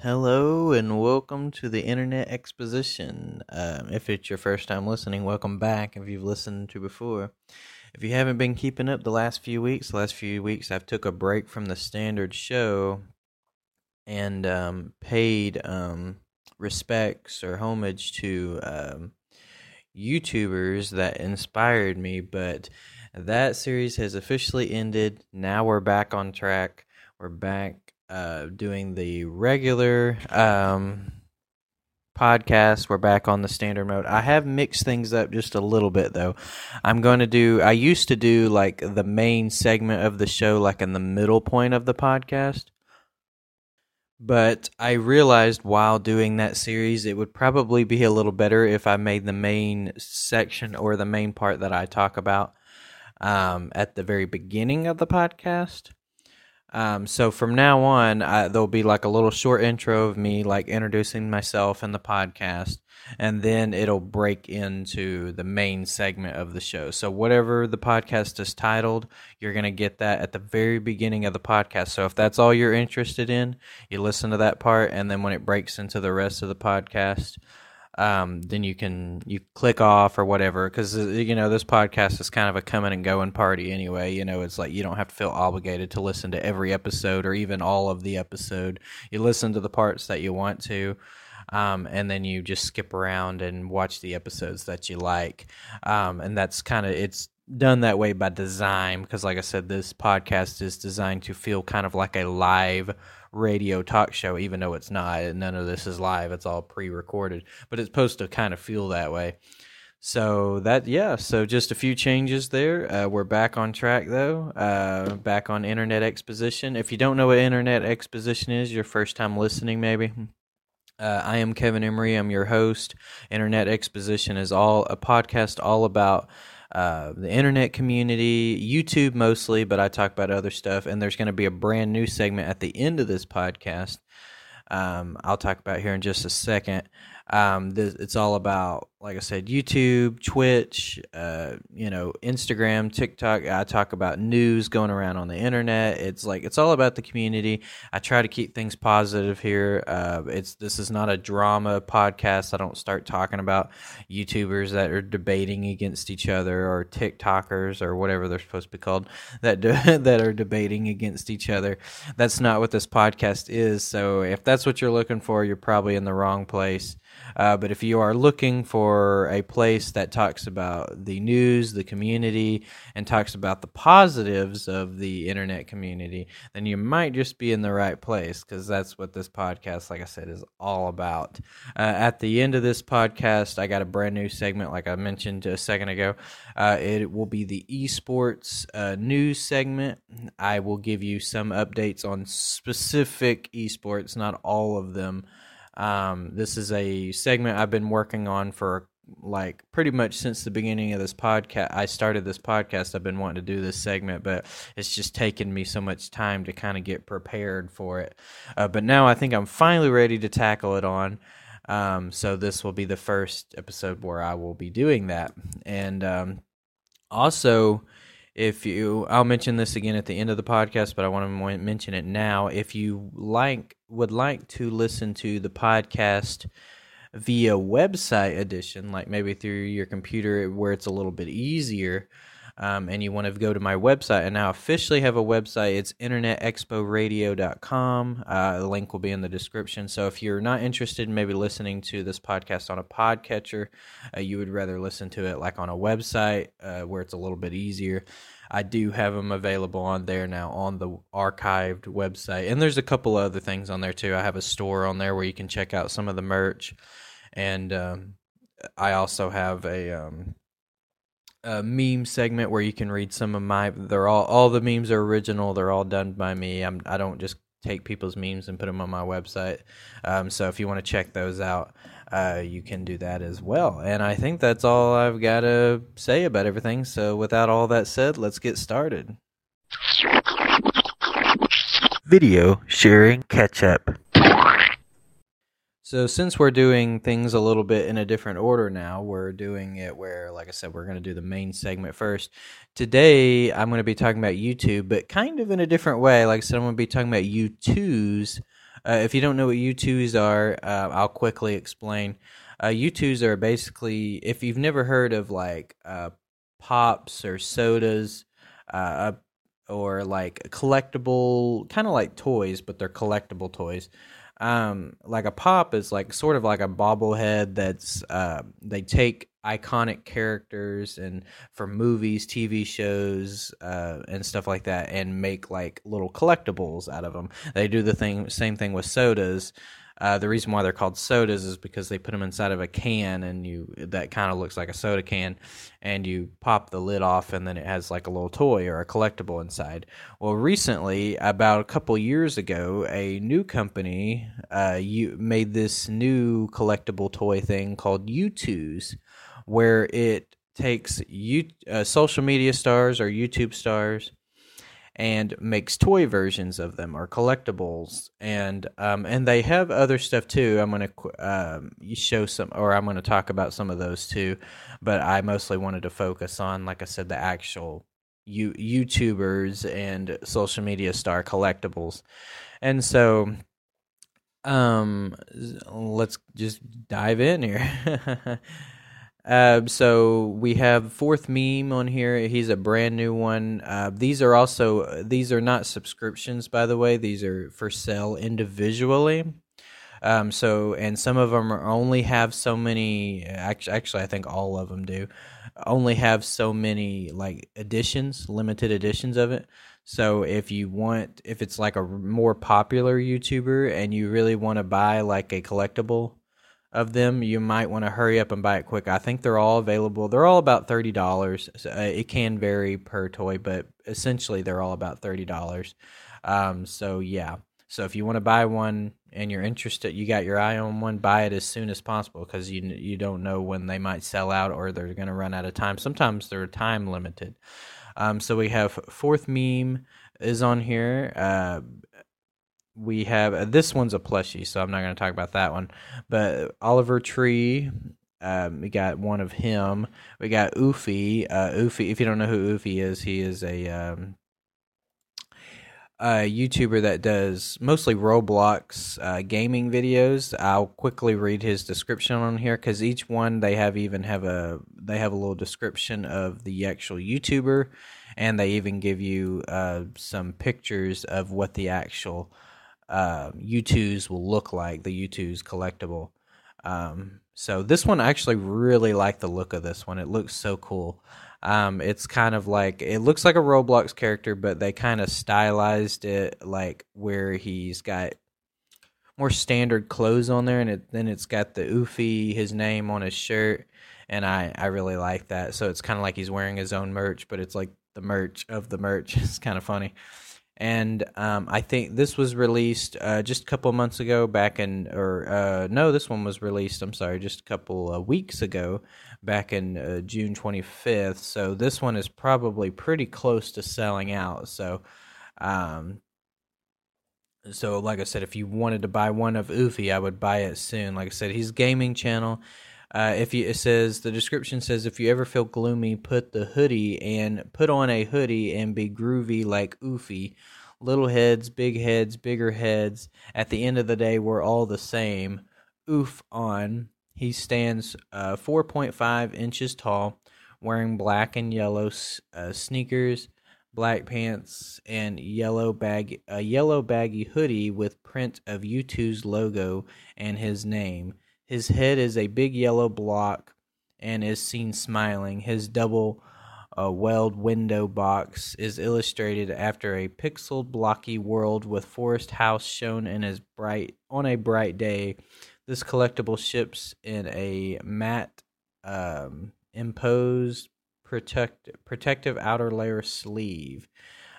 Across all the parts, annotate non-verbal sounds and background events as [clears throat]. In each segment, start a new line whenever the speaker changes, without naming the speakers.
Hello and welcome to the Internet Exposition. Um, if it's your first time listening, welcome back. If you've listened to before, if you haven't been keeping up the last few weeks, last few weeks I've took a break from the standard show and um, paid um, respects or homage to um, YouTubers that inspired me. But that series has officially ended. Now we're back on track. We're back uh, doing the regular um, podcast. We're back on the standard mode. I have mixed things up just a little bit though. I'm going to do. I used to do like the main segment of the show, like in the middle point of the podcast. But I realized while doing that series, it would probably be a little better if I made the main section or the main part that I talk about um, at the very beginning of the podcast. Um, so from now on, I, there'll be like a little short intro of me, like introducing myself and the podcast, and then it'll break into the main segment of the show. So whatever the podcast is titled, you're gonna get that at the very beginning of the podcast. So if that's all you're interested in, you listen to that part, and then when it breaks into the rest of the podcast, um, then you can you click off or whatever because uh, you know this podcast is kind of a coming and going party anyway you know it's like you don't have to feel obligated to listen to every episode or even all of the episode. You listen to the parts that you want to um, and then you just skip around and watch the episodes that you like. Um, and that's kind of it's done that way by design because like i said this podcast is designed to feel kind of like a live radio talk show, even though it's not. None of this is live; it's all pre-recorded, but it's supposed to kind of feel that way. So that yeah, so just a few changes there. Uh, we're back on track though. Uh, back on Internet Exposition. If you don't know what Internet Exposition is, your first time listening, maybe. Uh, I am Kevin Emery. I'm your host. Internet Exposition is all a podcast all about uh, the internet community, YouTube mostly, but I talk about other stuff. And there's going to be a brand new segment at the end of this podcast. Um, I'll talk about here in just a second. Um, this, it's all about, like I said, YouTube, Twitch, uh, you know, Instagram, TikTok. I talk about news going around on the internet. It's like it's all about the community. I try to keep things positive here. Uh, it's this is not a drama podcast. I don't start talking about YouTubers that are debating against each other or TikTokers or whatever they're supposed to be called that de- [laughs] that are debating against each other. That's not what this podcast is. So if that's what you're looking for, you're probably in the wrong place. Uh, but if you are looking for a place that talks about the news, the community, and talks about the positives of the internet community, then you might just be in the right place because that's what this podcast, like I said, is all about. Uh, at the end of this podcast, I got a brand new segment, like I mentioned a second ago. Uh, it will be the esports uh, news segment. I will give you some updates on specific esports, not all of them. Um, this is a segment I've been working on for like pretty much since the beginning of this podcast. I started this podcast. I've been wanting to do this segment, but it's just taken me so much time to kind of get prepared for it. Uh, but now I think I'm finally ready to tackle it on. Um, so this will be the first episode where I will be doing that. And um, also, if you i'll mention this again at the end of the podcast but i want to mention it now. If you like would like to listen to the podcast via website edition like maybe through your computer where it's a little bit easier um, and you want to go to my website and now officially have a website it's internetexporadio.com uh, the link will be in the description so if you're not interested in maybe listening to this podcast on a podcatcher uh, you would rather listen to it like on a website uh, where it's a little bit easier I do have them available on there now on the archived website. And there's a couple other things on there too. I have a store on there where you can check out some of the merch. And um, I also have a um, a meme segment where you can read some of my. They're all all the memes are original. They're all done by me. I'm I don't just take people's memes and put them on my website. Um, so if you want to check those out, uh, you can do that as well. And I think that's all I've got to say about everything. So without all that said, let's get started. Video sharing catch up. So since we're doing things a little bit in a different order now, we're doing it where, like I said, we're going to do the main segment first. Today, I'm going to be talking about YouTube, but kind of in a different way. Like I said, I'm going to be talking about Youtooz Uh, if you don't know what Youtooz are, uh, I'll quickly explain. Uh, Youtooz are basically, if you've never heard of like uh, pops or sodas, uh, or like collectible, kind of like toys, but they're collectible toys. Um, like a pop is like sort of like a bobblehead that's uh, they take iconic characters and for movies, TV shows, uh, and stuff like that, and make like little collectibles out of them. They do the thing, same thing with sodas. Uh, the reason why they're called sodas is because they put them inside of a can, and you that kind of looks like a soda can, and you pop the lid off, and then it has like a little toy or a collectible inside. Well, recently, about a couple years ago, a new company uh, you made this new collectible toy thing called Youtooz, where it takes you uh, social media stars or YouTube stars and makes toy versions of them or collectibles. And um, and they have other stuff too. I'm going to um, show some or i'm going to talk about some of those too. But i mostly wanted to focus on like i said the actual you youtubers and social media star collectibles. And so um let's just dive in here [laughs] Uh, so we have fourth meme on here. He's a brand new one. Uh, these are also these are not subscriptions, by the way. These are for sale individually. Um, so and some of them only have so many. Actually, actually, I think all of them do. Only have so many like editions, limited editions of it. So if you want, if it's like a more popular YouTuber and you really want to buy like a collectible of them, you might want to hurry up and buy it quick. I think they're all available. They're all about thirty dollars. So, uh, it can vary per toy, but essentially they're all about thirty dollars. Um, so yeah. So if you want to buy one and you're interested, you got your eye on one, buy it as soon as possible because you you don't know when they might sell out or they're going to run out of time. Sometimes they're time limited. Um, so we have fourth meme is on here. Uh, we have uh, this one's a plushie, so I'm not going to talk about that one. But Oliver Tree, um, we got one of him. We got Oofy. Uh, Oofy, if you don't know who Oofy is, he is a um, a YouTuber that does mostly Roblox uh, gaming videos. I'll quickly read his description on here because each one they have even have a they have a little description of the actual YouTuber, and they even give you uh, some pictures of what the actual uh, Youtooz will look like, the Youtooz collectible. Um, so this one I actually really like the look of this one. It looks so cool. Um, it's kind of like it looks like a Roblox character, but they kind of stylized it like where he's got more standard clothes on there, and it, then it's got the Oofy his name on his shirt, and I I really like that. So it's kind of like he's wearing his own merch, but it's like the merch of the merch. [laughs] it's kind of funny and um, I think this was released uh, just a couple months ago, back in or uh, no, this one was released. I'm sorry, just a couple of weeks ago, back in uh, June 25th. So this one is probably pretty close to selling out. So, um, so like I said, if you wanted to buy one of Oofy, I would buy it soon. Like I said, he's gaming channel. Uh, if you it says the description says if you ever feel gloomy, put the hoodie and put on a hoodie and be groovy like Oofy. Little heads, big heads, bigger heads. At the end of the day, we're all the same. Oof on. He stands uh, 4.5 inches tall, wearing black and yellow uh, sneakers, black pants, and yellow bag a yellow baggy hoodie with print of Youtooz logo and his name. His head is a big yellow block and is seen smiling. His double uh, weld window box is illustrated after a pixeled blocky world with forest house shown in as bright on a bright day. This collectible ships in a matte um, imposed protect, protective outer layer sleeve.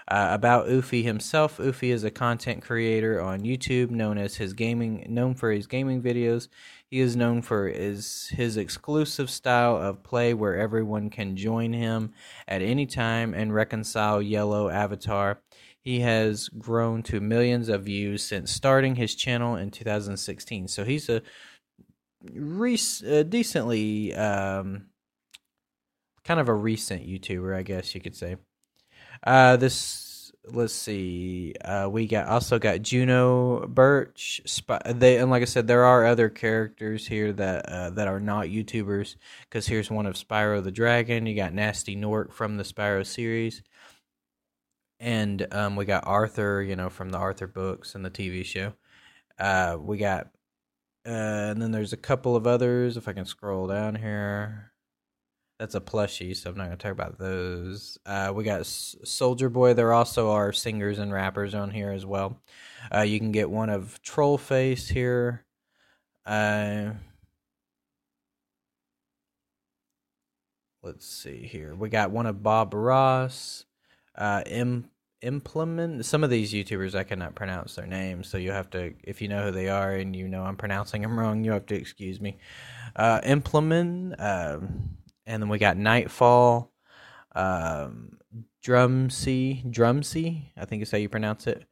Uh, about Oofy himself, Oofy is a content creator on YouTube, known as his gaming, known for his gaming videos. He is known for his his exclusive style of play, where everyone can join him at any time and reconcile Yellow Avatar. He has grown to millions of views since starting his channel in 2016. So he's a, rec- a decently um, kind of a recent YouTuber, I guess you could say. Uh, this let's see. Uh, we got also got Juno Birch. Spy, they and like I said, there are other characters here that uh, that are not YouTubers. Because here's one of Spyro the Dragon. You got Nasty Gnorc from the Spyro series, and um, we got Arthur. You know from the Arthur books and the TV show. Uh, we got, uh, and then there's a couple of others. If I can scroll down here, that's a plushie, so I'm not going to talk about those. Uh, we got Soldier Boy. There also are singers and rappers on here as well. Uh, you can get one of Trollface here. Uh, let's see here. We got one of Bob Ross. Uh, M implement some of these youtubers i cannot pronounce their names so you have to if you know who they are and you know i'm pronouncing them wrong you have to excuse me uh implement um and then we got nightfall um drumsy drumsy i think is how you pronounce it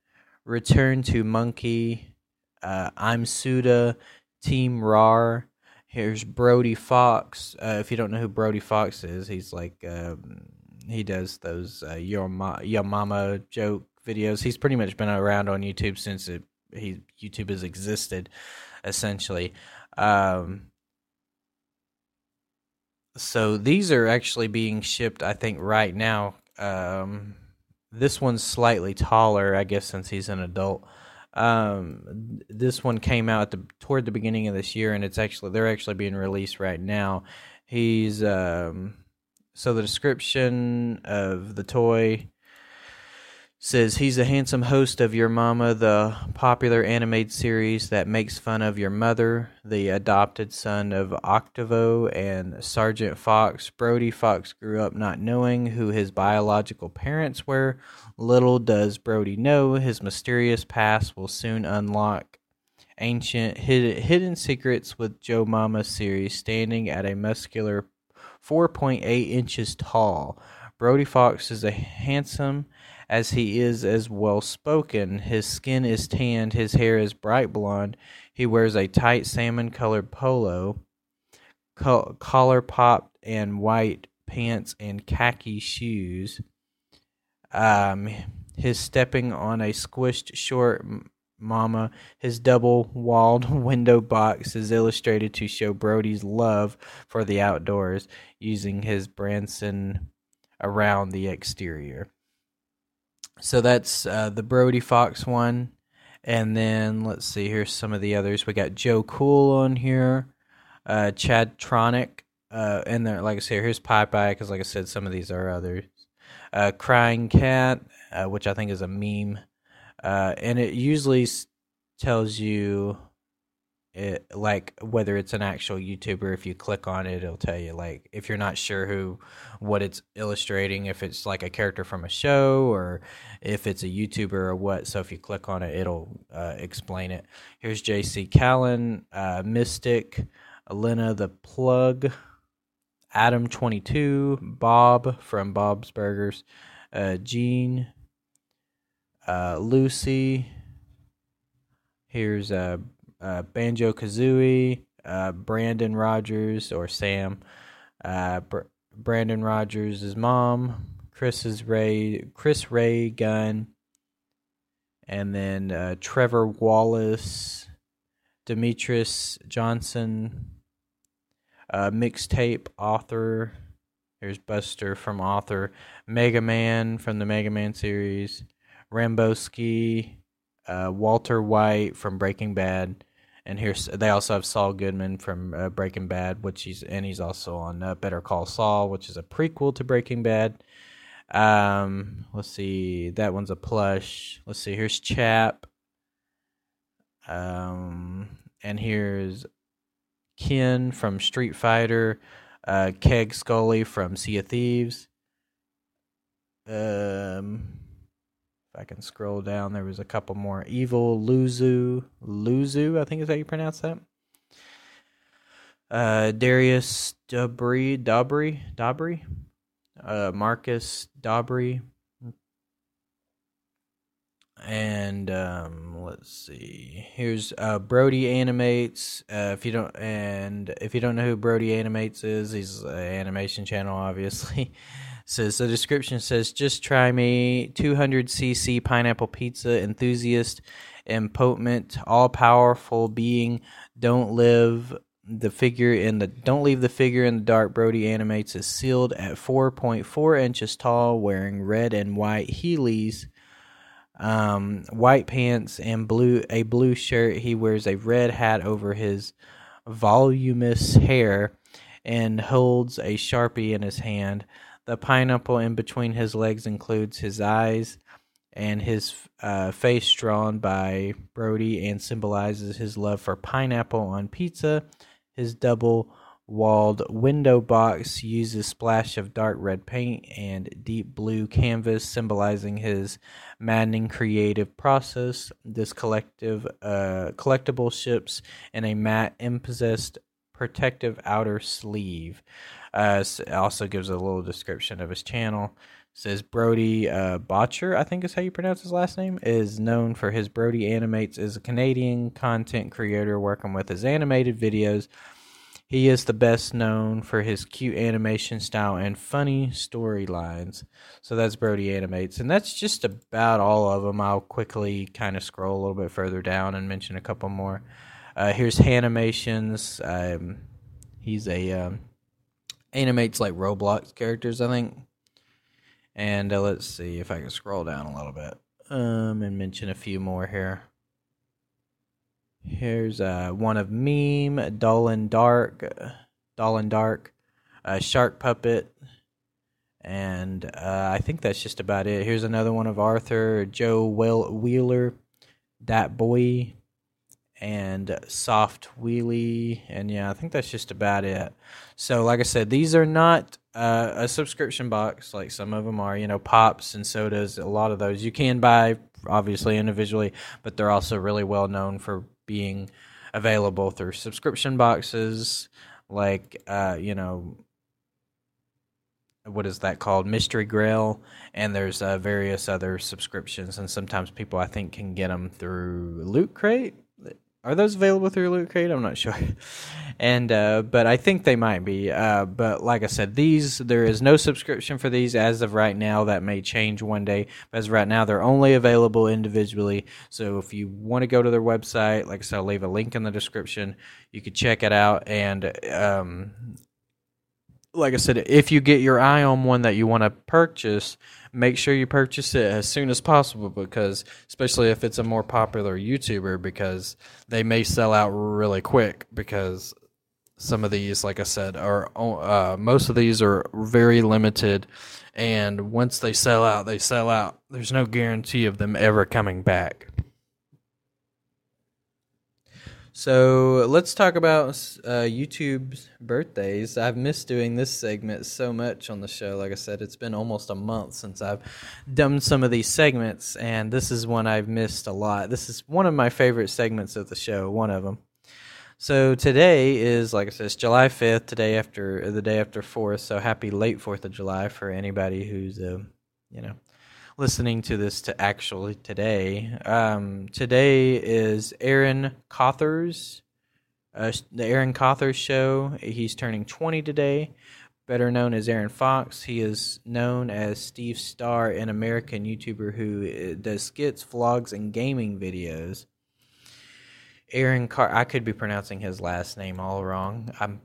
return to monkey uh i'm suda team rar here's brody foxx uh, if you don't know who brody foxx is he's like um he does those uh, your ma- your mama joke videos. He's pretty much been around on YouTube since it, he YouTube has existed, essentially. Um, so these are actually being shipped, I think, right now. Um, this one's slightly taller, I guess, since he's an adult. Um, this one came out the, toward the beginning of this year, and it's actually they're actually being released right now. He's um, so the description of the toy says he's a handsome host of Your Mama, the popular animated series that makes fun of your mother, the adopted son of Octavo and Sergeant Fox. Brody Foxx grew up not knowing who his biological parents were. Little does Brody know his mysterious past will soon unlock ancient hidden secrets with Joe Mama series standing at a muscular 4.8 inches tall. Brody Foxx is a handsome as he is as well spoken. His skin is tanned, his hair is bright blonde. He wears a tight salmon colored polo, collar popped, and white pants and khaki shoes. Um, his stepping on a squished short Mama. His double walled [laughs] window box is illustrated to show Brody's love for the outdoors, using his Branson around the exterior. So that's uh, the Brody Foxx one. And then let's see, here's some of the others. We got Joe Cool on here, uh, Chadtronic, uh, and there, like I said, here's Popeye, because like I said, some of these are others. Uh, Crying Cat, uh, which I think is a meme uh, and it usually tells you it like whether it's an actual YouTuber. If you click on it, it'll tell you like if you're not sure who what it's illustrating, if it's like a character from a show or if it's a YouTuber or what. So if you click on it, it'll uh, explain it. Here's JC Caylen, uh, Mystic, Elena the Plug. Adam twenty two, Bob from Bob's Burgers, uh, Gene, uh, Lucy. Here's uh, uh, Banjo Kazooie, uh, Brandon Rogers or Sam, uh, Br- Brandon Rogers' mom, Chris's Ray, Chris Ray Gun, and then uh, Trevor Wallace, Demetrius Johnson, uh, mixtape author. There's Buster from Arthur, Mega Man from the Mega Man series, Rambowski, uh, Walter White from Breaking Bad, and here's they also have Saul Goodman from uh, Breaking Bad, which he's and he's also on uh, Better Call Saul, which is a prequel to Breaking Bad. Um, let's see, that one's a plush. Let's see, here's Chap. Um, and here's Ken from Street Fighter, uh, Keg Scully from Sea of Thieves. Um, I can scroll down, there was a couple more. Evil Luzu, Luzu, I think is how you pronounce that. Uh, Darius Dabry, Dabry, Dabry, uh, Marcus Dabry, and um, let's see. Here's uh, Brody animates. Uh, if you don't, and if you don't know who Brody animates is, he's an animation channel, obviously. [laughs] says the description says just try me. 200cc pineapple pizza enthusiast impotent all powerful being. Don't live the figure in the don't leave the figure in the dark. Brody animates is sealed at 4.4 inches tall wearing red and white heelys um, white pants and blue a blue shirt. He wears a red hat over his voluminous hair and holds a sharpie in his hand the pineapple in between his legs includes his eyes and his uh, face drawn by Brody and symbolizes his love for pineapple on pizza. His double walled window box uses splash of dark red paint and deep blue canvas symbolizing his maddening creative process this collective uh, collectible ships in a matte impossessed protective outer sleeve uh, also gives a little description of his channel. Says Brody uh, Botcher, I think is how you pronounce his last name, is known for his Brody Animates, is a Canadian content creator working with his animated videos. He is the best known for his cute animation style and funny storylines. So that's Brody Animates. And that's just about all of them. I'll quickly kind of scroll a little bit further down and mention a couple more. Uh, here's Hanimations. Um, he's a um, animates like Roblox characters, I think. And uh, let's see if I can scroll down a little bit um, and mention a few more here. Here's uh, one of Meme, Dull and Dark, Dull and Dark, uh, Shark Puppet, and uh, I think that's just about it. Here's another one of Arthur, Joe Wheeler, Dat Boy, and soft wheelie and yeah i think that's just about it. So like i said these are not uh, a subscription box like some of them are you know pops and sodas a lot of those. You can buy obviously individually but they're also really well known for being available through subscription boxes like uh, you know what is that called? Mystery grail and there's uh, various other subscriptions and sometimes people i think can get them through loot crate are those available through Loot Crate? I'm not [laughs] sure. And uh, but I think they might be. Uh, but like I said, these there is no subscription for these as of right now. That may change one day. But as of right now, they're only available individually. So if you want to go to their website, like I said, I'll leave a link in the description. You could check it out and um, like I said, if you get your eye on one that you want to purchase, make sure you purchase it as soon as possible because, especially if it's a more popular YouTuber, because they may sell out really quick. Because some of these, like I said, are uh, most of these are very limited, and once they sell out, they sell out. There's no guarantee of them ever coming back. So let's talk about uh, YouTube's birthdays. I've missed doing this segment so much on the show. Like I said, it's been almost a month since I've done some of these segments, and this is one I've missed a lot. This is one of my favorite segments of the show, one of them. So today is, like I said, it's July 5th, today after the day after 4th. So happy late 4th of July for anybody who's, uh, you know, listening to this to actually today. Um, today is Aaron Cothers, uh, the Aaron Cothers show. He's turning 20 today. Better known as Aaron Fox, he is known as Steve Starr, an American YouTuber who uh, does skits, vlogs, and gaming videos. Aaron Car I could be pronouncing his last name all wrong. I'm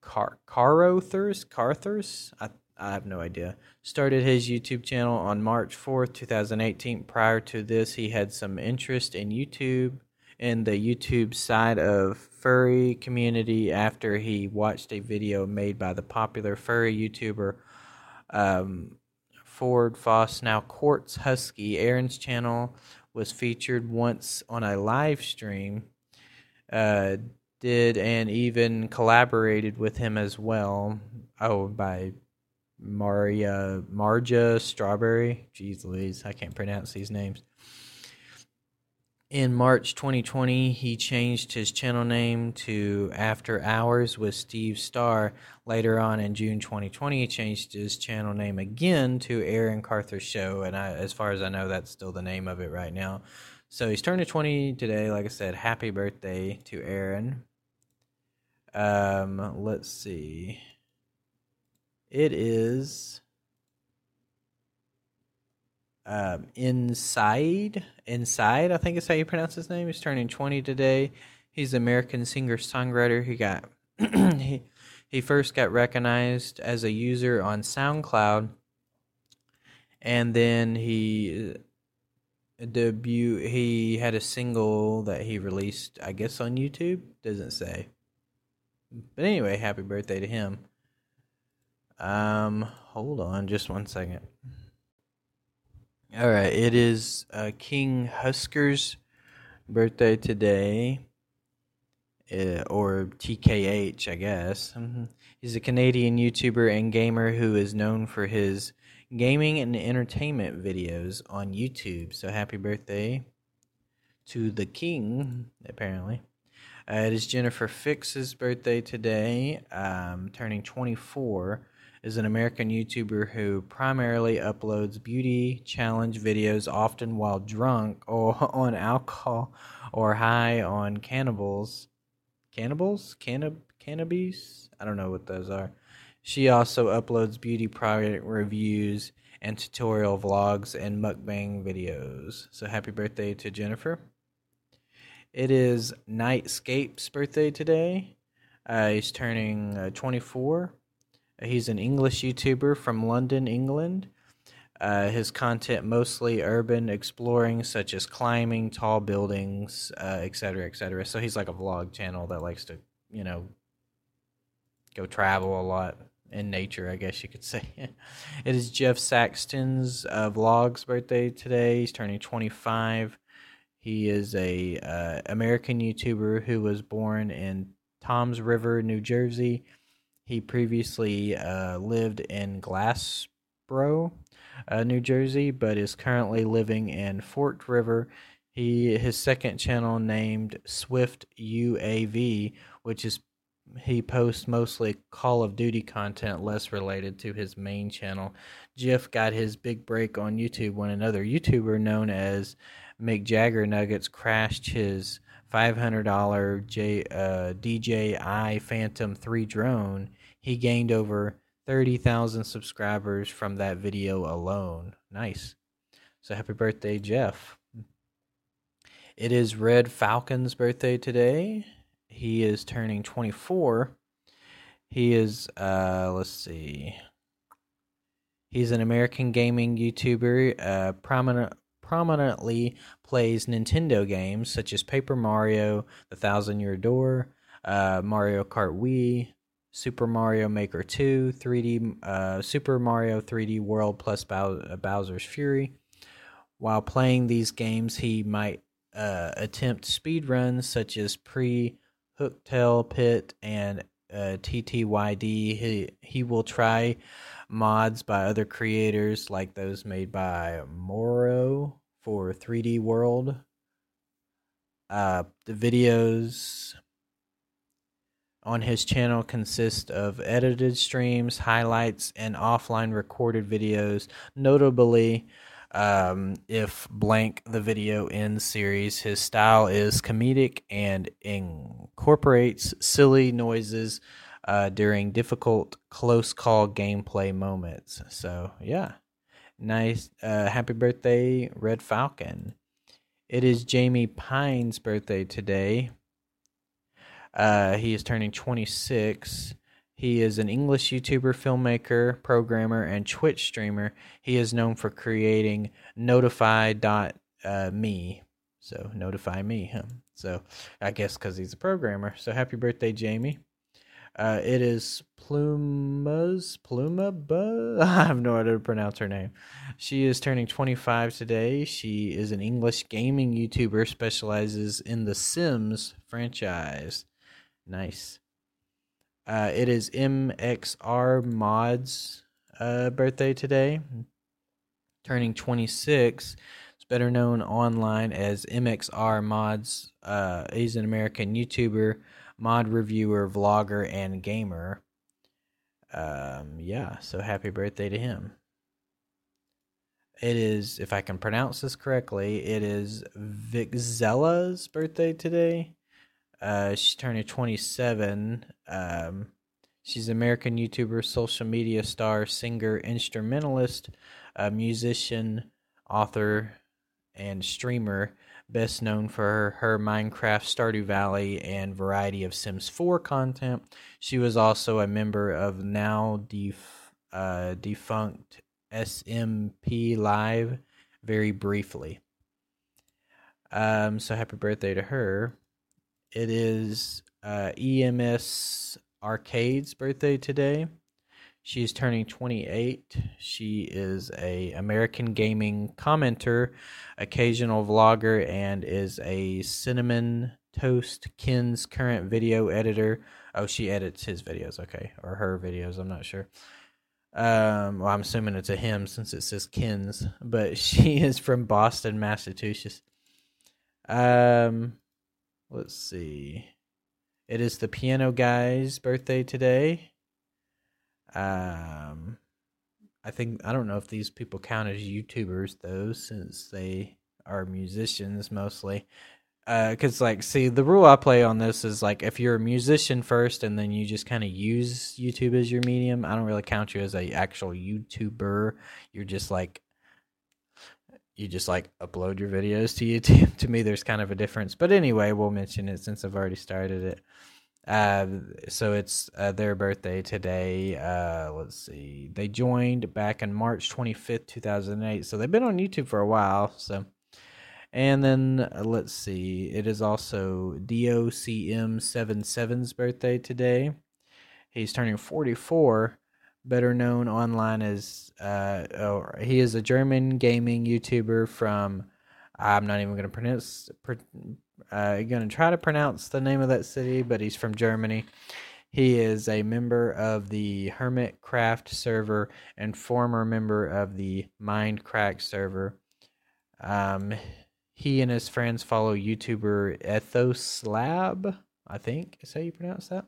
Car Carothers Carthers. I I have no idea. Started his YouTube channel on March 4th, 2018. Prior to this, he had some interest in YouTube in the YouTube side of furry community after he watched a video made by the popular furry YouTuber um, Ford Foss, now Quartz Husky. Aaron's channel was featured once on a live stream. Uh, did and even collaborated with him as well. Oh, by Maria Marja Strawberry. Jeez Louise, I can't pronounce these names. In March 2020, he changed his channel name to After Hours with Steve Starr. Later on in June 2020, he changed his channel name again to Aaron Carther Show, and I, as far as I know, that's still the name of it right now. So he's turning 20 today. Like I said, happy birthday to Aaron. Um, let's see. It is um, Inside. Inside, I think is how you pronounce his name. He's turning 20 today. He's an American singer songwriter. He got [clears throat] he he first got recognized as a user on SoundCloud, and then he uh, debut. He had a single that he released, I guess, on YouTube. Doesn't say. But anyway, happy birthday to him. Um, hold on, just one second. All right, it is uh, King Husker's birthday today, uh, or TKH, I guess. Mm-hmm. He's a Canadian YouTuber and gamer who is known for his gaming and entertainment videos on YouTube. So happy birthday to the King, apparently. Uh, it is Jennifer Fix's birthday today, um, turning 24 is an American YouTuber who primarily uploads beauty challenge videos, often while drunk or [laughs] on alcohol or high on cannibals. Cannibals? Cannab- cannabis? I don't know what those are. She also uploads beauty product reviews and tutorial vlogs and mukbang videos. So happy birthday to Jennifer. It is Nightscape's birthday today. Uh, he's turning uh, 24. He's an English YouTuber from London, England. Uh, his content mostly urban exploring, such as climbing tall buildings, uh, etc., etc. So he's like a vlog channel that likes to, you know, go travel a lot in nature, I guess you could [laughs] say. it is Jeff Saxton's uh, vlog's birthday today. He's turning 25. He is a uh, American YouTuber who was born in Toms River, New Jersey he previously uh, lived in Glassboro, uh, New Jersey, but is currently living in Forked River. He his second channel named Swift UAV, which is he posts mostly Call of Duty content, less related to his main channel. Jeff got his big break on YouTube when another YouTuber known as McJuggerNuggets crashed his $500 J, uh, DJI Phantom 3 drone, he gained over 30,000 subscribers from that video alone. Nice. So happy birthday, Jeff. It is Red Falcon's birthday today. He is turning 24. He is, uh, let's see. He's an American gaming YouTuber, uh, prominent prominently plays Nintendo games such as Paper Mario, The Thousand Year Door, uh, Mario Kart Wii, Super Mario Maker 2, 3D uh, Super Mario 3D World plus uh, Bowser's Fury. While playing these games, he might uh, attempt speed runs such as pre Hooktail Pit and uh, TTYD. He he will try mods by other creators like those made by Moro for 3D World. Uh, the videos on his channel consist of edited streams, highlights, and offline recorded videos. Notably, um, if blank the video ends series, his style is comedic and incorporates silly noises uh, during difficult close call gameplay moments. So, yeah. Nice. Uh, happy birthday, Red Falcon. It is Jamie Pine's birthday today. Uh, he is turning 26. He is an English YouTuber, filmmaker, programmer, and Twitch streamer. He is known for creating Notify.me. Uh, so, notify me. Huh? So, I guess because he's a programmer. So, happy birthday, Jamie. Uh, it is Pluma's Pluma. [laughs] I have no idea to pronounce her name. She is turning 25 today. She is an English gaming YouTuber, specializes in the Sims franchise. Nice. Uh, it is MXR Mods' uh, birthday today, turning 26. It's better known online as MXR Mods. Uh, he's an American YouTuber mod reviewer, vlogger, and gamer. Um, yeah, so happy birthday to him. It is, if I can pronounce this correctly, it is Vixella's birthday today. Uh, she's turning 27. Um, she's an American YouTuber, social media star, singer, instrumentalist, musician, author and streamer, best known for her Minecraft Stardew Valley and variety of Sims 4 content. She was also a member of now def- uh, defunct SMP Live very briefly. Um, so happy birthday to her. It is uh, EMS Arcade's birthday today. She is turning 28. She is a American gaming commenter, occasional vlogger, and is a Cinnamon Toast Ken's current video editor. Oh, she edits his videos, okay, or her videos. I'm not sure. Um, well, I'm assuming it's a him since it says Ken's, but [laughs] she is from Boston, Massachusetts. Um, let's see. It is the piano guy's birthday today. Um, I think I don't know if these people count as YouTubers though, since they are musicians mostly. Because uh, like, see, the rule I play on this is like, if you're a musician first and then you just kind of use YouTube as your medium, I don't really count you as a actual YouTuber. You're just like, you just like upload your videos to YouTube. [laughs] to me, there's kind of a difference. But anyway, we'll mention it since I've already started it. Uh, so it's uh, their birthday today. Uh, let's see. They joined back in March 25th, 2008. So they've been on YouTube for a while. So, and then uh, let's see. It is also DOCM77's birthday today. He's turning 44, better known online as, uh, oh, he is a German gaming YouTuber from, I'm not even going to pronounce, uh, going to try to pronounce the name of that city, but he's from Germany. He is a member of the Hermitcraft server and former member of the Mindcrack server. Um, he and his friends follow YouTuber Ethos Lab, I think is how you pronounce that.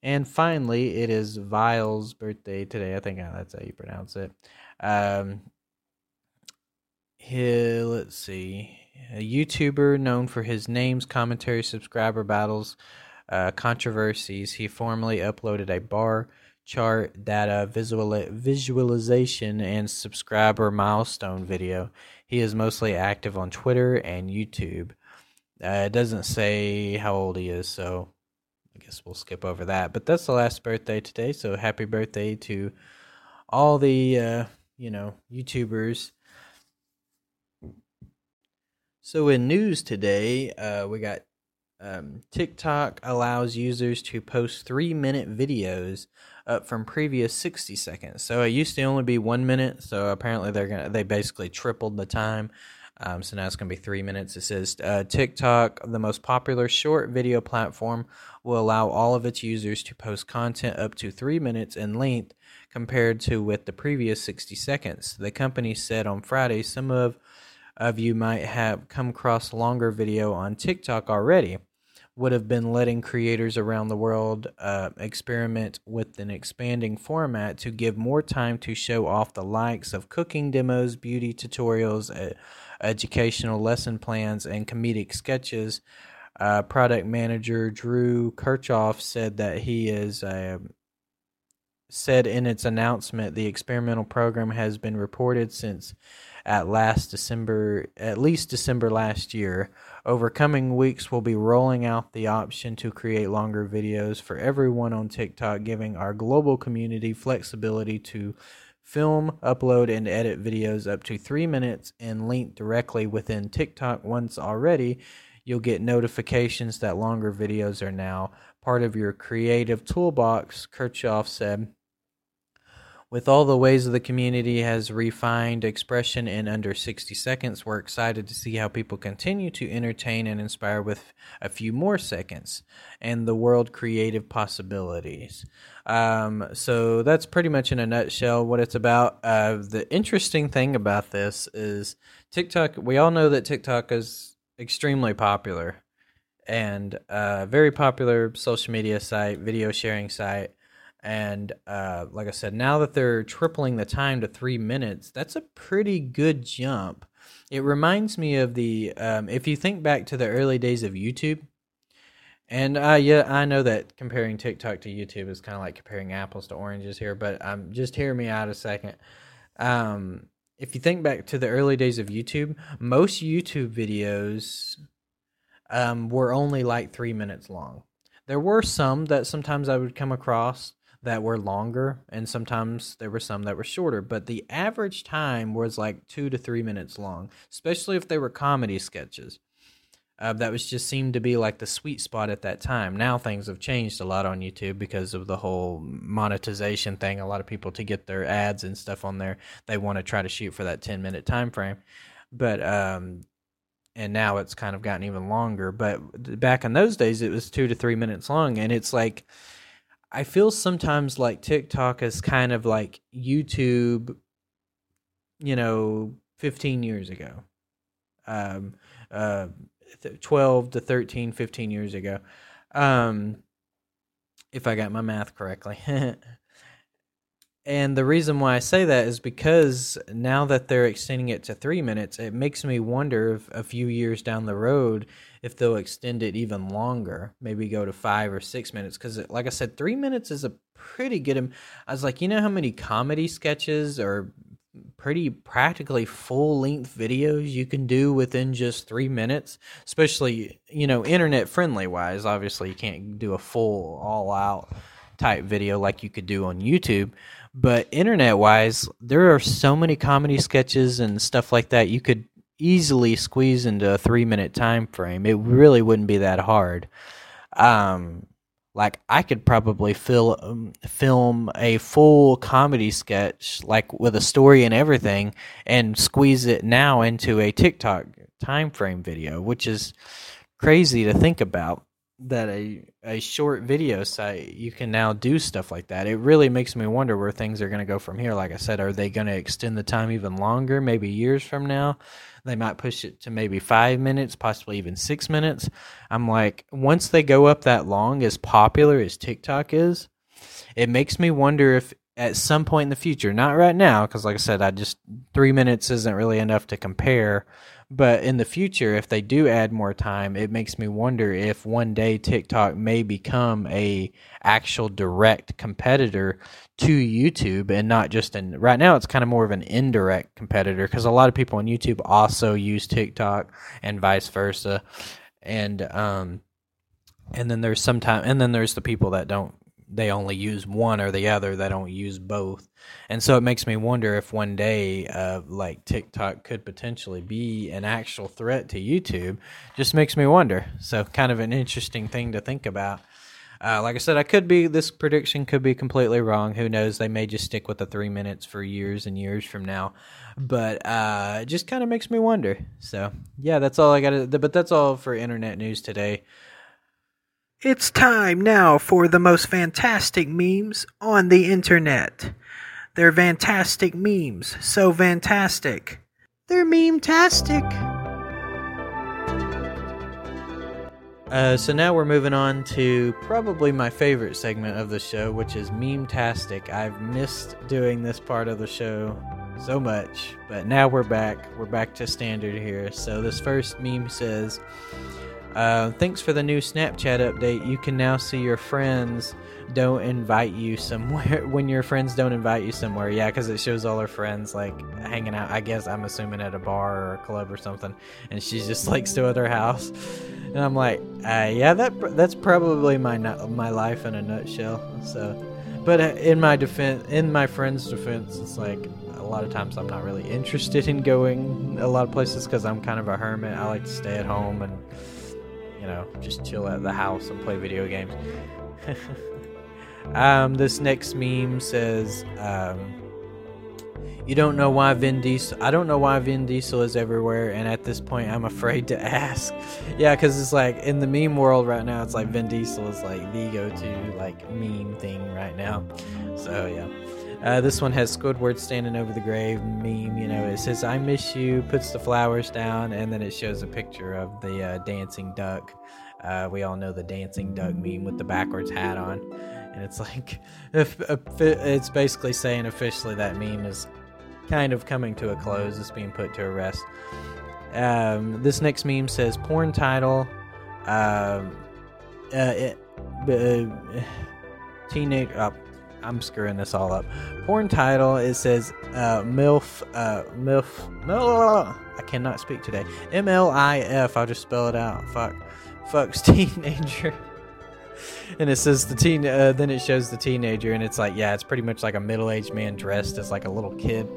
And finally, it is Vile's birthday today. I think that's how you pronounce it. Um, he, let's see a YouTuber known for his names, commentary, subscriber battles, uh, controversies. He formerly uploaded a bar chart data visual visualization and subscriber milestone video. He is mostly active on Twitter and YouTube. Uh, it doesn't say how old he is, so I guess we'll skip over that. But that's the last birthday today, so happy birthday to all the uh, you know YouTubers so in news today, uh, we got um, TikTok allows users to post three minute videos up from previous 60 seconds. So it used to only be one minute. So apparently they're gonna they basically tripled the time. Um, so now it's gonna be three minutes. It says uh, TikTok, the most popular short video platform, will allow all of its users to post content up to three minutes in length compared to with the previous 60 seconds. The company said on Friday some of of you might have come across longer video on TikTok already would have been letting creators around the world uh, experiment with an expanding format to give more time to show off the likes of cooking demos, beauty tutorials, uh, educational lesson plans, and comedic sketches. Uh, product manager Drew Kirchhoff said that he is uh, said in its announcement the experimental program has been reported since at last December, at least December last year. Over coming weeks, we'll be rolling out the option to create longer videos for everyone on TikTok, giving our global community flexibility to film, upload, and edit videos up to three minutes in length directly within TikTok. Once already, you'll get notifications that longer videos are now part of your creative toolbox, Kirchhoff said. With all the ways the community has refined expression in under 60 seconds, we're excited to see how people continue to entertain and inspire with a few more seconds and the world creative possibilities. Um, so that's pretty much in a nutshell what it's about. Uh, the interesting thing about this is TikTok, we all know that TikTok is extremely popular and a very popular social media site, video sharing site and uh, like I said, now that they're tripling the time to three minutes, that's a pretty good jump. It reminds me of the um, if you think back to the early days of YouTube, and uh, yeah, I know that comparing TikTok to YouTube is kind of like comparing apples to oranges here, but um, just hear me out a second. Um, if you think back to the early days of YouTube, most YouTube videos um, were only like three minutes long. There were some that sometimes I would come across that were longer, and sometimes there were some that were shorter. But the average time was like two to three minutes long, especially if they were comedy sketches. Uh, that was just seemed to be like the sweet spot at that time. Now things have changed a lot on YouTube because of the whole monetization thing. A lot of people to get their ads and stuff on there, they want to try to shoot for that ten minute time frame. But um, and now it's kind of gotten even longer. But back in those days, it was two to three minutes long, and it's like I feel sometimes like TikTok is kind of like YouTube, you know, 15 years ago, um, uh, 12 to 13, 15 years ago. Um, if I got my math correctly. [laughs] and the reason why I say that is because now that they're extending it to three minutes, it makes me wonder if a few years down the road if they'll extend it even longer, maybe go to five or six minutes. Because, like I said, three minutes is a pretty good. I was like, you know how many comedy sketches or pretty practically full length videos you can do within just three minutes, especially, you know, internet friendly wise. Obviously, you can't do a full, all out type video like you could do on YouTube. But internet wise, there are so many comedy sketches and stuff like that you could easily squeeze into a three minute time frame. It really wouldn't be that hard. Um, like I could probably um, film a full comedy sketch, like with a story and everything, and squeeze it now into a TikTok time frame video, which is crazy to think about. That a a short video site you can now do stuff like that. It really makes me wonder where things are going to go from here. Like I said, are they going to extend the time even longer? Maybe years from now they might push it to maybe five minutes, possibly even six minutes. I'm like, once they go up that long, as popular as TikTok is, it makes me wonder if at some point in the future, not right now, because like I said, I just three minutes isn't really enough to compare but in the future, if they do add more time, it makes me wonder if one day TikTok may become a actual direct competitor to YouTube and not just in right now it's kind of more of an indirect competitor because a lot of people on YouTube also use TikTok and vice versa. And um and then there's sometimes and then there's the people that don't they only use one or the other they don't use both and so it makes me wonder if one day uh, like tiktok could potentially be an actual threat to youtube just makes me wonder so kind of an interesting thing to think about uh, like I said, I could be this prediction could be completely wrong. Who knows? They may just stick with the three minutes for years and years from now. But uh, it just kind of makes me wonder. So yeah, that's all I got. But that's all for internet news today.
It's time now for the most fantastic memes on the internet. They're fantastic memes, so fantastic. They're meme-tastic.
Uh, so now we're moving on to probably my favorite segment of the show, which is meme-tastic. I've missed doing this part of the show so much, but now we're back. We're back to standard here. So this first meme says, uh, thanks for the new Snapchat update. You can now see your friends don't invite you somewhere [laughs] when your friends don't invite you somewhere. Yeah, because it shows all her friends like hanging out. I guess I'm assuming at a bar or a club or something, and she's just like still at her house. And I'm like, uh, yeah, that that's probably my my life in a nutshell. So, but uh, in my defense, in my friend's defense, it's like a lot of times I'm not really interested in going a lot of places because I'm kind of a hermit. I like to stay at home and you know, just chill at the house and play video games. [laughs] um, this next meme says, um, "You don't know why Vin Diesel. I don't know why Vin Diesel is everywhere, and at this point, I'm afraid to [laughs] ask. yeah, because it's like in the meme world right now, it's like Vin Diesel is like the go-to like meme thing right now. So yeah." Uh, this one has Squidward standing over the grave meme. You know, it says "I miss you," puts the flowers down, and then it shows a picture of the uh, dancing duck. Uh, we all know the dancing duck meme with the backwards hat on, and it's [laughs] like, if, if it's basically saying officially that meme is kind of coming to a close. It's being put to a rest. Um, this next meme says porn title. Um, uh, it, uh, teenage. Uh, I'm screwing this all up. Porn title it says uh, MILF uh, MILF no I cannot speak today. M L I F. I'll just spell it out. Fuck. Fucks [laughs] teenager. and it says the teen. Uh, then it shows the teenager, and it's like, yeah, it's pretty much like a middle-aged man dressed as like a little kid.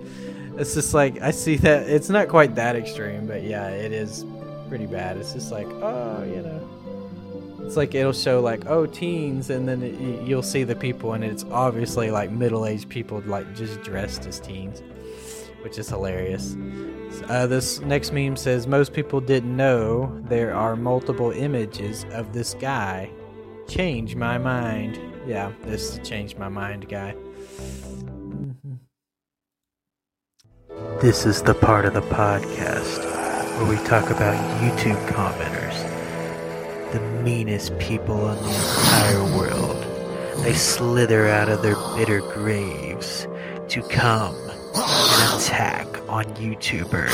It's just like I see that. It's not quite that extreme, but yeah, it is pretty bad. It's just like, oh, you know. It's like it'll show like oh teens, and then it, you'll see the people, and it's obviously like middle-aged people like just dressed as teens, which is hilarious. Uh, this next meme says most people didn't know there are multiple images of this guy. Change my mind. Yeah, this changed my mind guy.
This is the part of the podcast where we talk about YouTube commenters, the meanest people in the entire world. They slither out of their bitter graves to come and attack on YouTubers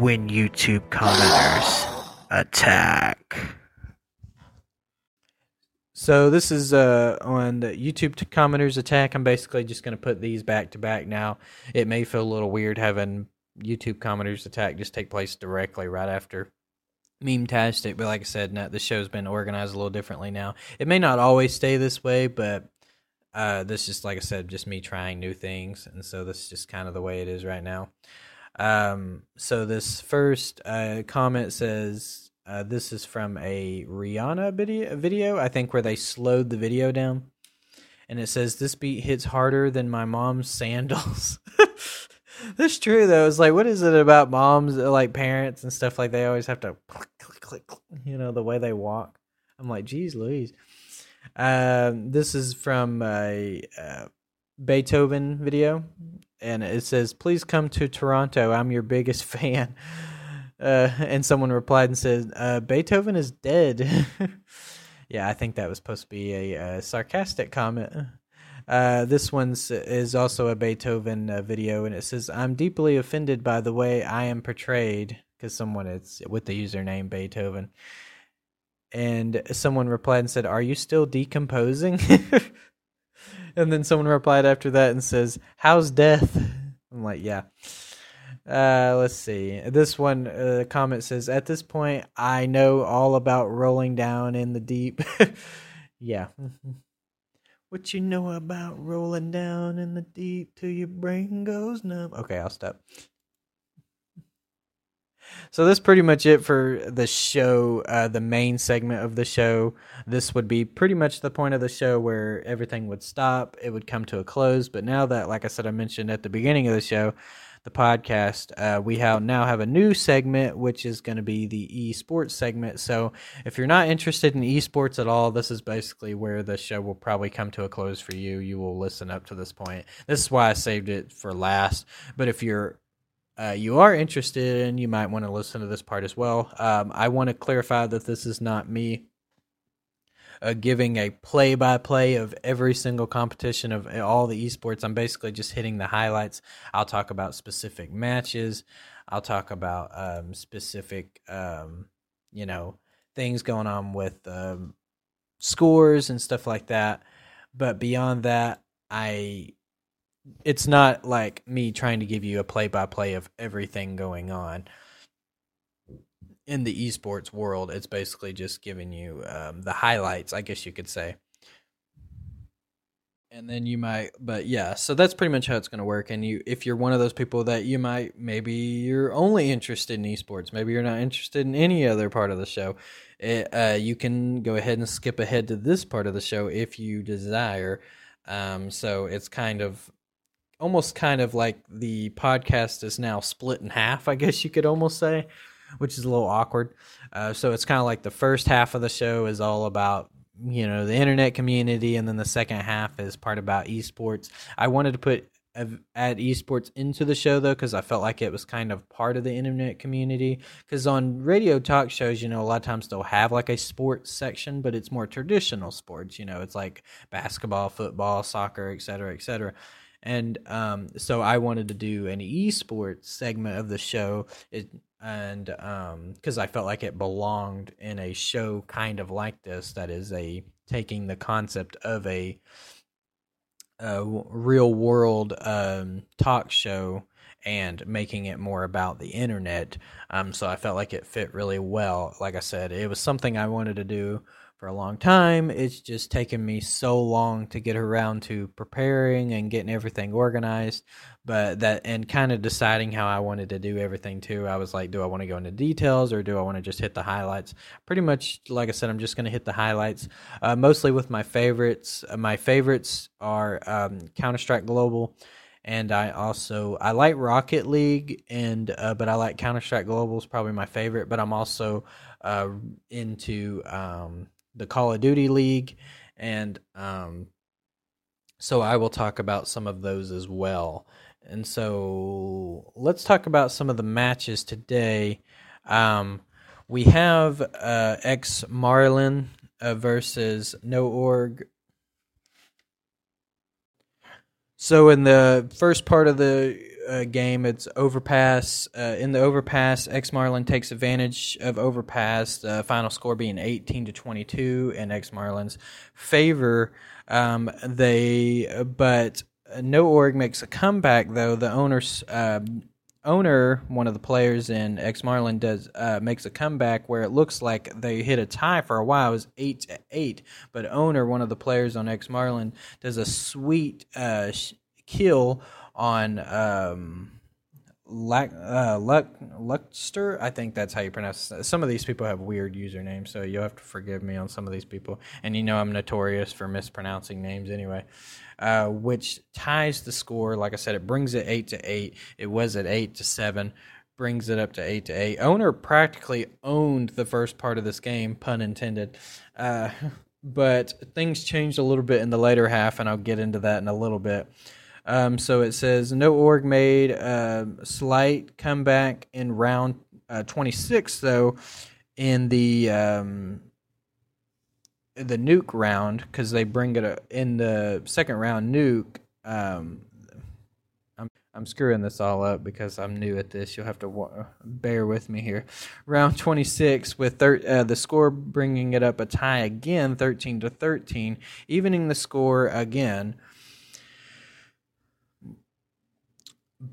when YouTube commenters attack.
So this is uh, on the YouTube commenters attack. I'm basically just going to put these back to back now. It may feel a little weird having YouTube commenters attack just take place directly right after meme tastic, but like I said, now the show's been organized a little differently now. It may not always stay this way, but uh, this is like I said, just me trying new things, and so this is just kind of the way it is right now. Um, so this first uh, comment says uh, this is from a Rihanna video, video, I think, where they slowed the video down, and it says this beat hits harder than my mom's sandals. [laughs] That's true though. It's like, what is it about moms, like parents and stuff like they always have to click, click, click, click, you know, the way they walk. I'm like, geez, Louise. Um, this is from a uh, Beethoven video, and it says, "Please come to Toronto. I'm your biggest [laughs] fan." Uh, and someone replied and said, uh, "Beethoven is dead." [laughs] yeah, I think that was supposed to be a, a sarcastic comment. Uh, this one is also a Beethoven uh, video, and it says, "I'm deeply offended by the way I am portrayed." Because someone it's with the username Beethoven, and someone replied and said, "Are you still decomposing?" [laughs] and then someone replied after that and says, "How's death?" I'm like, "Yeah." Uh, let's see. This one uh, comment says, "At this point, I know all about rolling down in the deep." [laughs] yeah. [laughs] What you know about rolling down in the deep till your brain goes numb? Okay, I'll stop. So that's pretty much it for the show, uh, the main segment of the show. This would be pretty much the point of the show where everything would stop, it would come to a close. But now that, like I said, I mentioned at the beginning of the show, the podcast, uh, we have now have a new segment, which is going to be the esports segment. So if you're not interested in esports at all, this is basically where the show will probably come to a close for you. You will listen up to this point. This is why I saved it for last. But if you're uh, you are interested in, you might want to listen to this part as well. Um, I want to clarify that this is not me uh, giving a play by play of every single competition of all the esports. I'm basically just hitting the highlights. I'll talk about specific matches. I'll talk about um, specific, um, you know, things going on with um, scores and stuff like that. But beyond that, I it's not like me trying to give you a play by play of everything going on in the esports world. It's basically just giving you um, the highlights, I guess you could say. And then you might, but yeah, so that's pretty much how it's going to work. And you, if you're one of those people that you might, maybe you're only interested in esports, maybe you're not interested in any other part of the show, it, uh, you can go ahead and skip ahead to this part of the show if you desire. Um, so it's kind of almost kind of like the podcast is now split in half, I guess you could almost say, which is a little awkward. Uh, so it's kind of like the first half of the show is all about you know the internet community, and then the second half is part about esports. I wanted to put add esports into the show though because I felt like it was kind of part of the internet community. Because on radio talk shows, you know, a lot of times they'll have like a sports section, but it's more traditional sports. You know, it's like basketball, football, soccer, etc., cetera, etc. Cetera and um, so I wanted to do an esports segment of the show, it, and because um, I felt like it belonged in a show kind of like this, that is a taking the concept of a a real world um, talk show and making it more about the internet. Um, so I felt like it fit really well. Like I said, it was something I wanted to do for a long time. It's just taken me so long to get around to preparing and getting everything organized. But that and kind of deciding how I wanted to do everything too. I was like, do I want to go into details or do I want to just hit the highlights? Pretty much, like I said, I'm just going to hit the highlights. Uh, mostly with my favorites. My favorites are um, Counter Strike Global and I also I like Rocket League and uh, but I like Counter Strike Global is probably my favorite. But I'm also uh, into um, the Call of Duty League, and um, so I will talk about some of those as well. And so let's talk about some of the matches today. Um, we have uh, X Marlin uh, versus No Org. So in the first part of the game. It's overpass. Uh, in the overpass, X Marlin takes advantage of overpass. The final score being 18 to 22 in X Marlin's favor. Um, they, but no org makes a comeback though. The owner's uh, owner, one of the players in X Marlin, does uh, makes a comeback where it looks like they hit a tie for a while. It was eight to eight, but owner, one of the players on X Marlin, does a sweet uh, kill on um, Lac, uh, Luck, Luckster. I think that's how you pronounce it. Some of these people have weird usernames, so you'll have to forgive me on some of these people. And you know I'm notorious for mispronouncing names anyway. Uh, which ties the score. Like I said, it brings it eight to eight. It was at eight to seven. Brings it up to eight to eight. Owner practically owned the first part of this game, pun intended. Uh, [laughs] but things changed a little bit in the later half, and I'll get into that in a little bit. Um, so it says no org made a slight comeback in round uh, 26, though, in the um, the nuke round because they bring it a, in the second round nuke. Um, I'm I'm screwing this all up because I'm new at this. You'll have to wa- bear with me here. Round 26 with thir- uh, the score bringing it up a tie again, 13 to 13, evening the score again.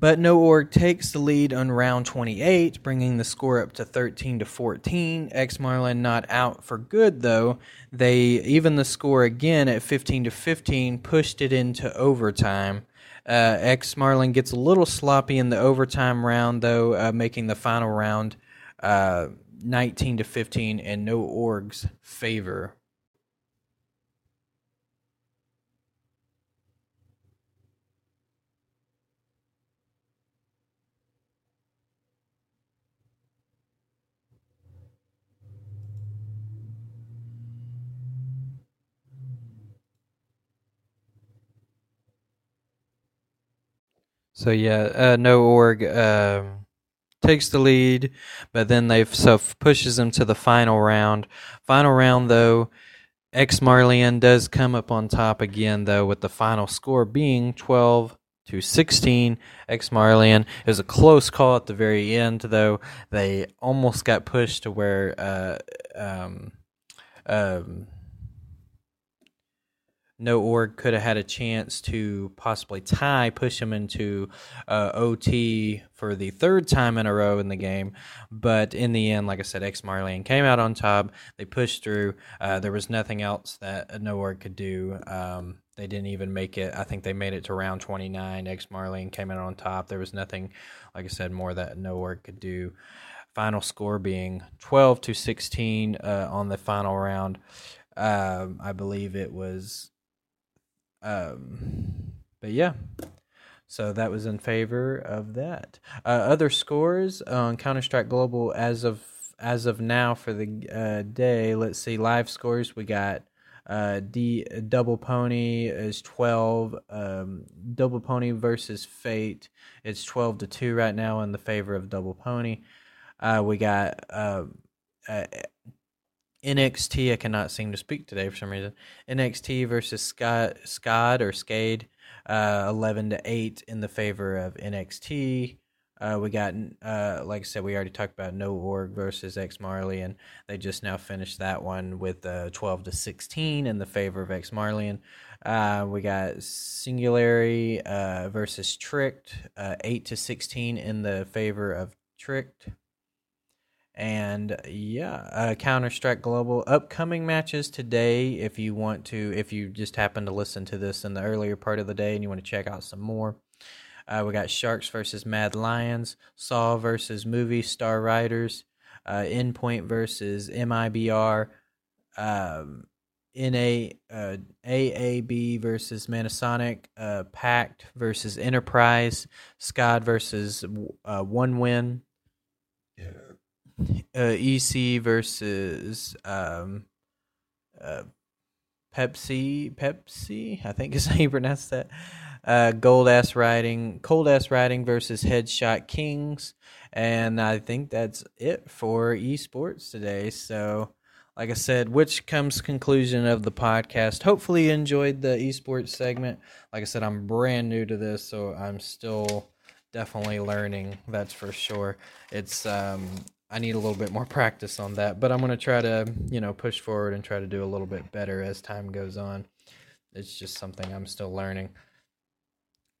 But No Org takes the lead on round 28, bringing the score up to 13 to 14. X Marlin not out for good though. They even the score again at 15 to 15, pushed it into overtime. Uh, X Marlin gets a little sloppy in the overtime round though, uh, making the final round uh, 19 to 15 in No Org's favor. So yeah, uh, no org um, takes the lead, but then they so pushes them to the final round. Final round though, X Marlian does come up on top again though, with the final score being twelve to 16 X Marlian. It was a close call at the very end, though. They almost got pushed to where uh, um, um, no org could have had a chance to possibly tie, push him into uh, OT for the third time in a row in the game. But in the end, like I said, X Marlian came out on top. They pushed through. Uh, there was nothing else that no org could do. Um, they didn't even make it. I think they made it to round 29. X Marlian came out on top. There was nothing, like I said, more that no org could do. Final score being 12 to 16 uh, on the final round. Um, I believe it was um, but yeah, so that was in favor of that. Uh, other scores on Counter Strike Global as of as of now for the uh, day. Let's see live scores. We got uh, D Double Pony is twelve. Um, Double Pony versus Fate. It's twelve to two right now in the favor of Double Pony. Uh, we got uh, uh NXT. I cannot seem to speak today for some reason. NXT versus Scott, Scott or Scade, uh, eleven to eight in the favor of NXT. Uh, we got, uh, like I said, we already talked about No Org versus X Marley, and They just now finished that one with uh, 12 to 16 in the favor of X Marlian. Uh, we got Singularity uh, versus Tricked, uh, 8 to 16 in the favor of Tricked. And yeah, uh, Counter Strike Global upcoming matches today. If you want to, if you just happen to listen to this in the earlier part of the day and you want to check out some more, uh, we got Sharks versus Mad Lions, Saw versus Movistar Riders, uh, Endpoint versus MIBR, um, NA uh, AAB versus Manasonic, uh, Pact versus Enterprise, Scott versus uh, One Win, uh, EC versus um, uh, Pepsi, Pepsi, I think is [laughs] how you pronounce that. Uh, Gold Ass Riding, Cold Ass Riding versus Headshot Kings, and I think that's it for esports today. So, like I said, which comes conclusion of the podcast. Hopefully, you enjoyed the esports segment. Like I said, I'm brand new to this, so I'm still definitely learning. That's for sure. It's um, I need a little bit more [laughs] practice on that, but I'm gonna try to you know push forward and try to do a little bit better as time goes on. It's just something I'm still learning.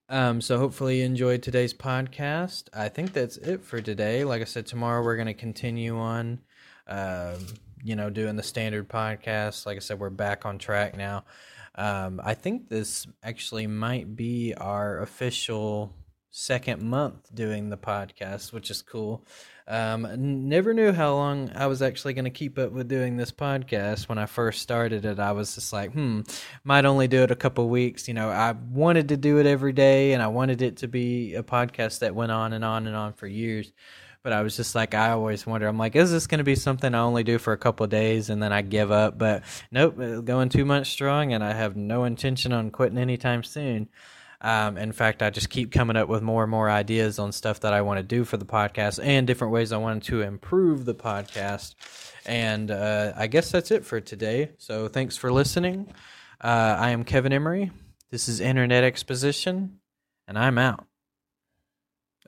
Um, so hopefully you enjoyed today's podcast. I think that's it for today. Like I said, tomorrow we're going to continue on, um, you know, doing the standard podcast. Like I said, we're back on track now. Um, I think this actually might be our official second month doing the podcast, which is cool. Um, never knew how long I was actually going to keep up with doing this podcast. When I first started it, I was just like, hmm, might only do it a couple weeks. You know, I wanted to do it every day and I wanted it to be a podcast that went on and on and on for years. But I was just like, I always wonder, I'm like, is this going to be something I only do for a couple days and then I give up? But nope, going two months strong and I have no intention on quitting anytime soon. Um, in fact, I just keep coming up with more and more ideas on stuff that I want to do for the podcast and different ways I want to improve the podcast. And uh, I guess that's it for today. So thanks for listening. Uh, I am Kevin Emery. This is Internet Exposition, and I'm out.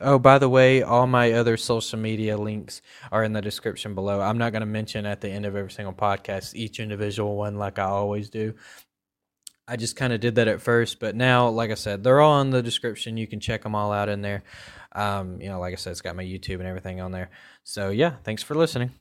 Oh, by the way, all my other social media links are in the description below. I'm not going to mention at the end of every single podcast each individual one like I always do. I just kind of did that at first, but now, like I said, they're all in the description. You can check them all out in there. Um, you know, like I said, it's got my YouTube and everything on there. So, yeah, thanks for listening.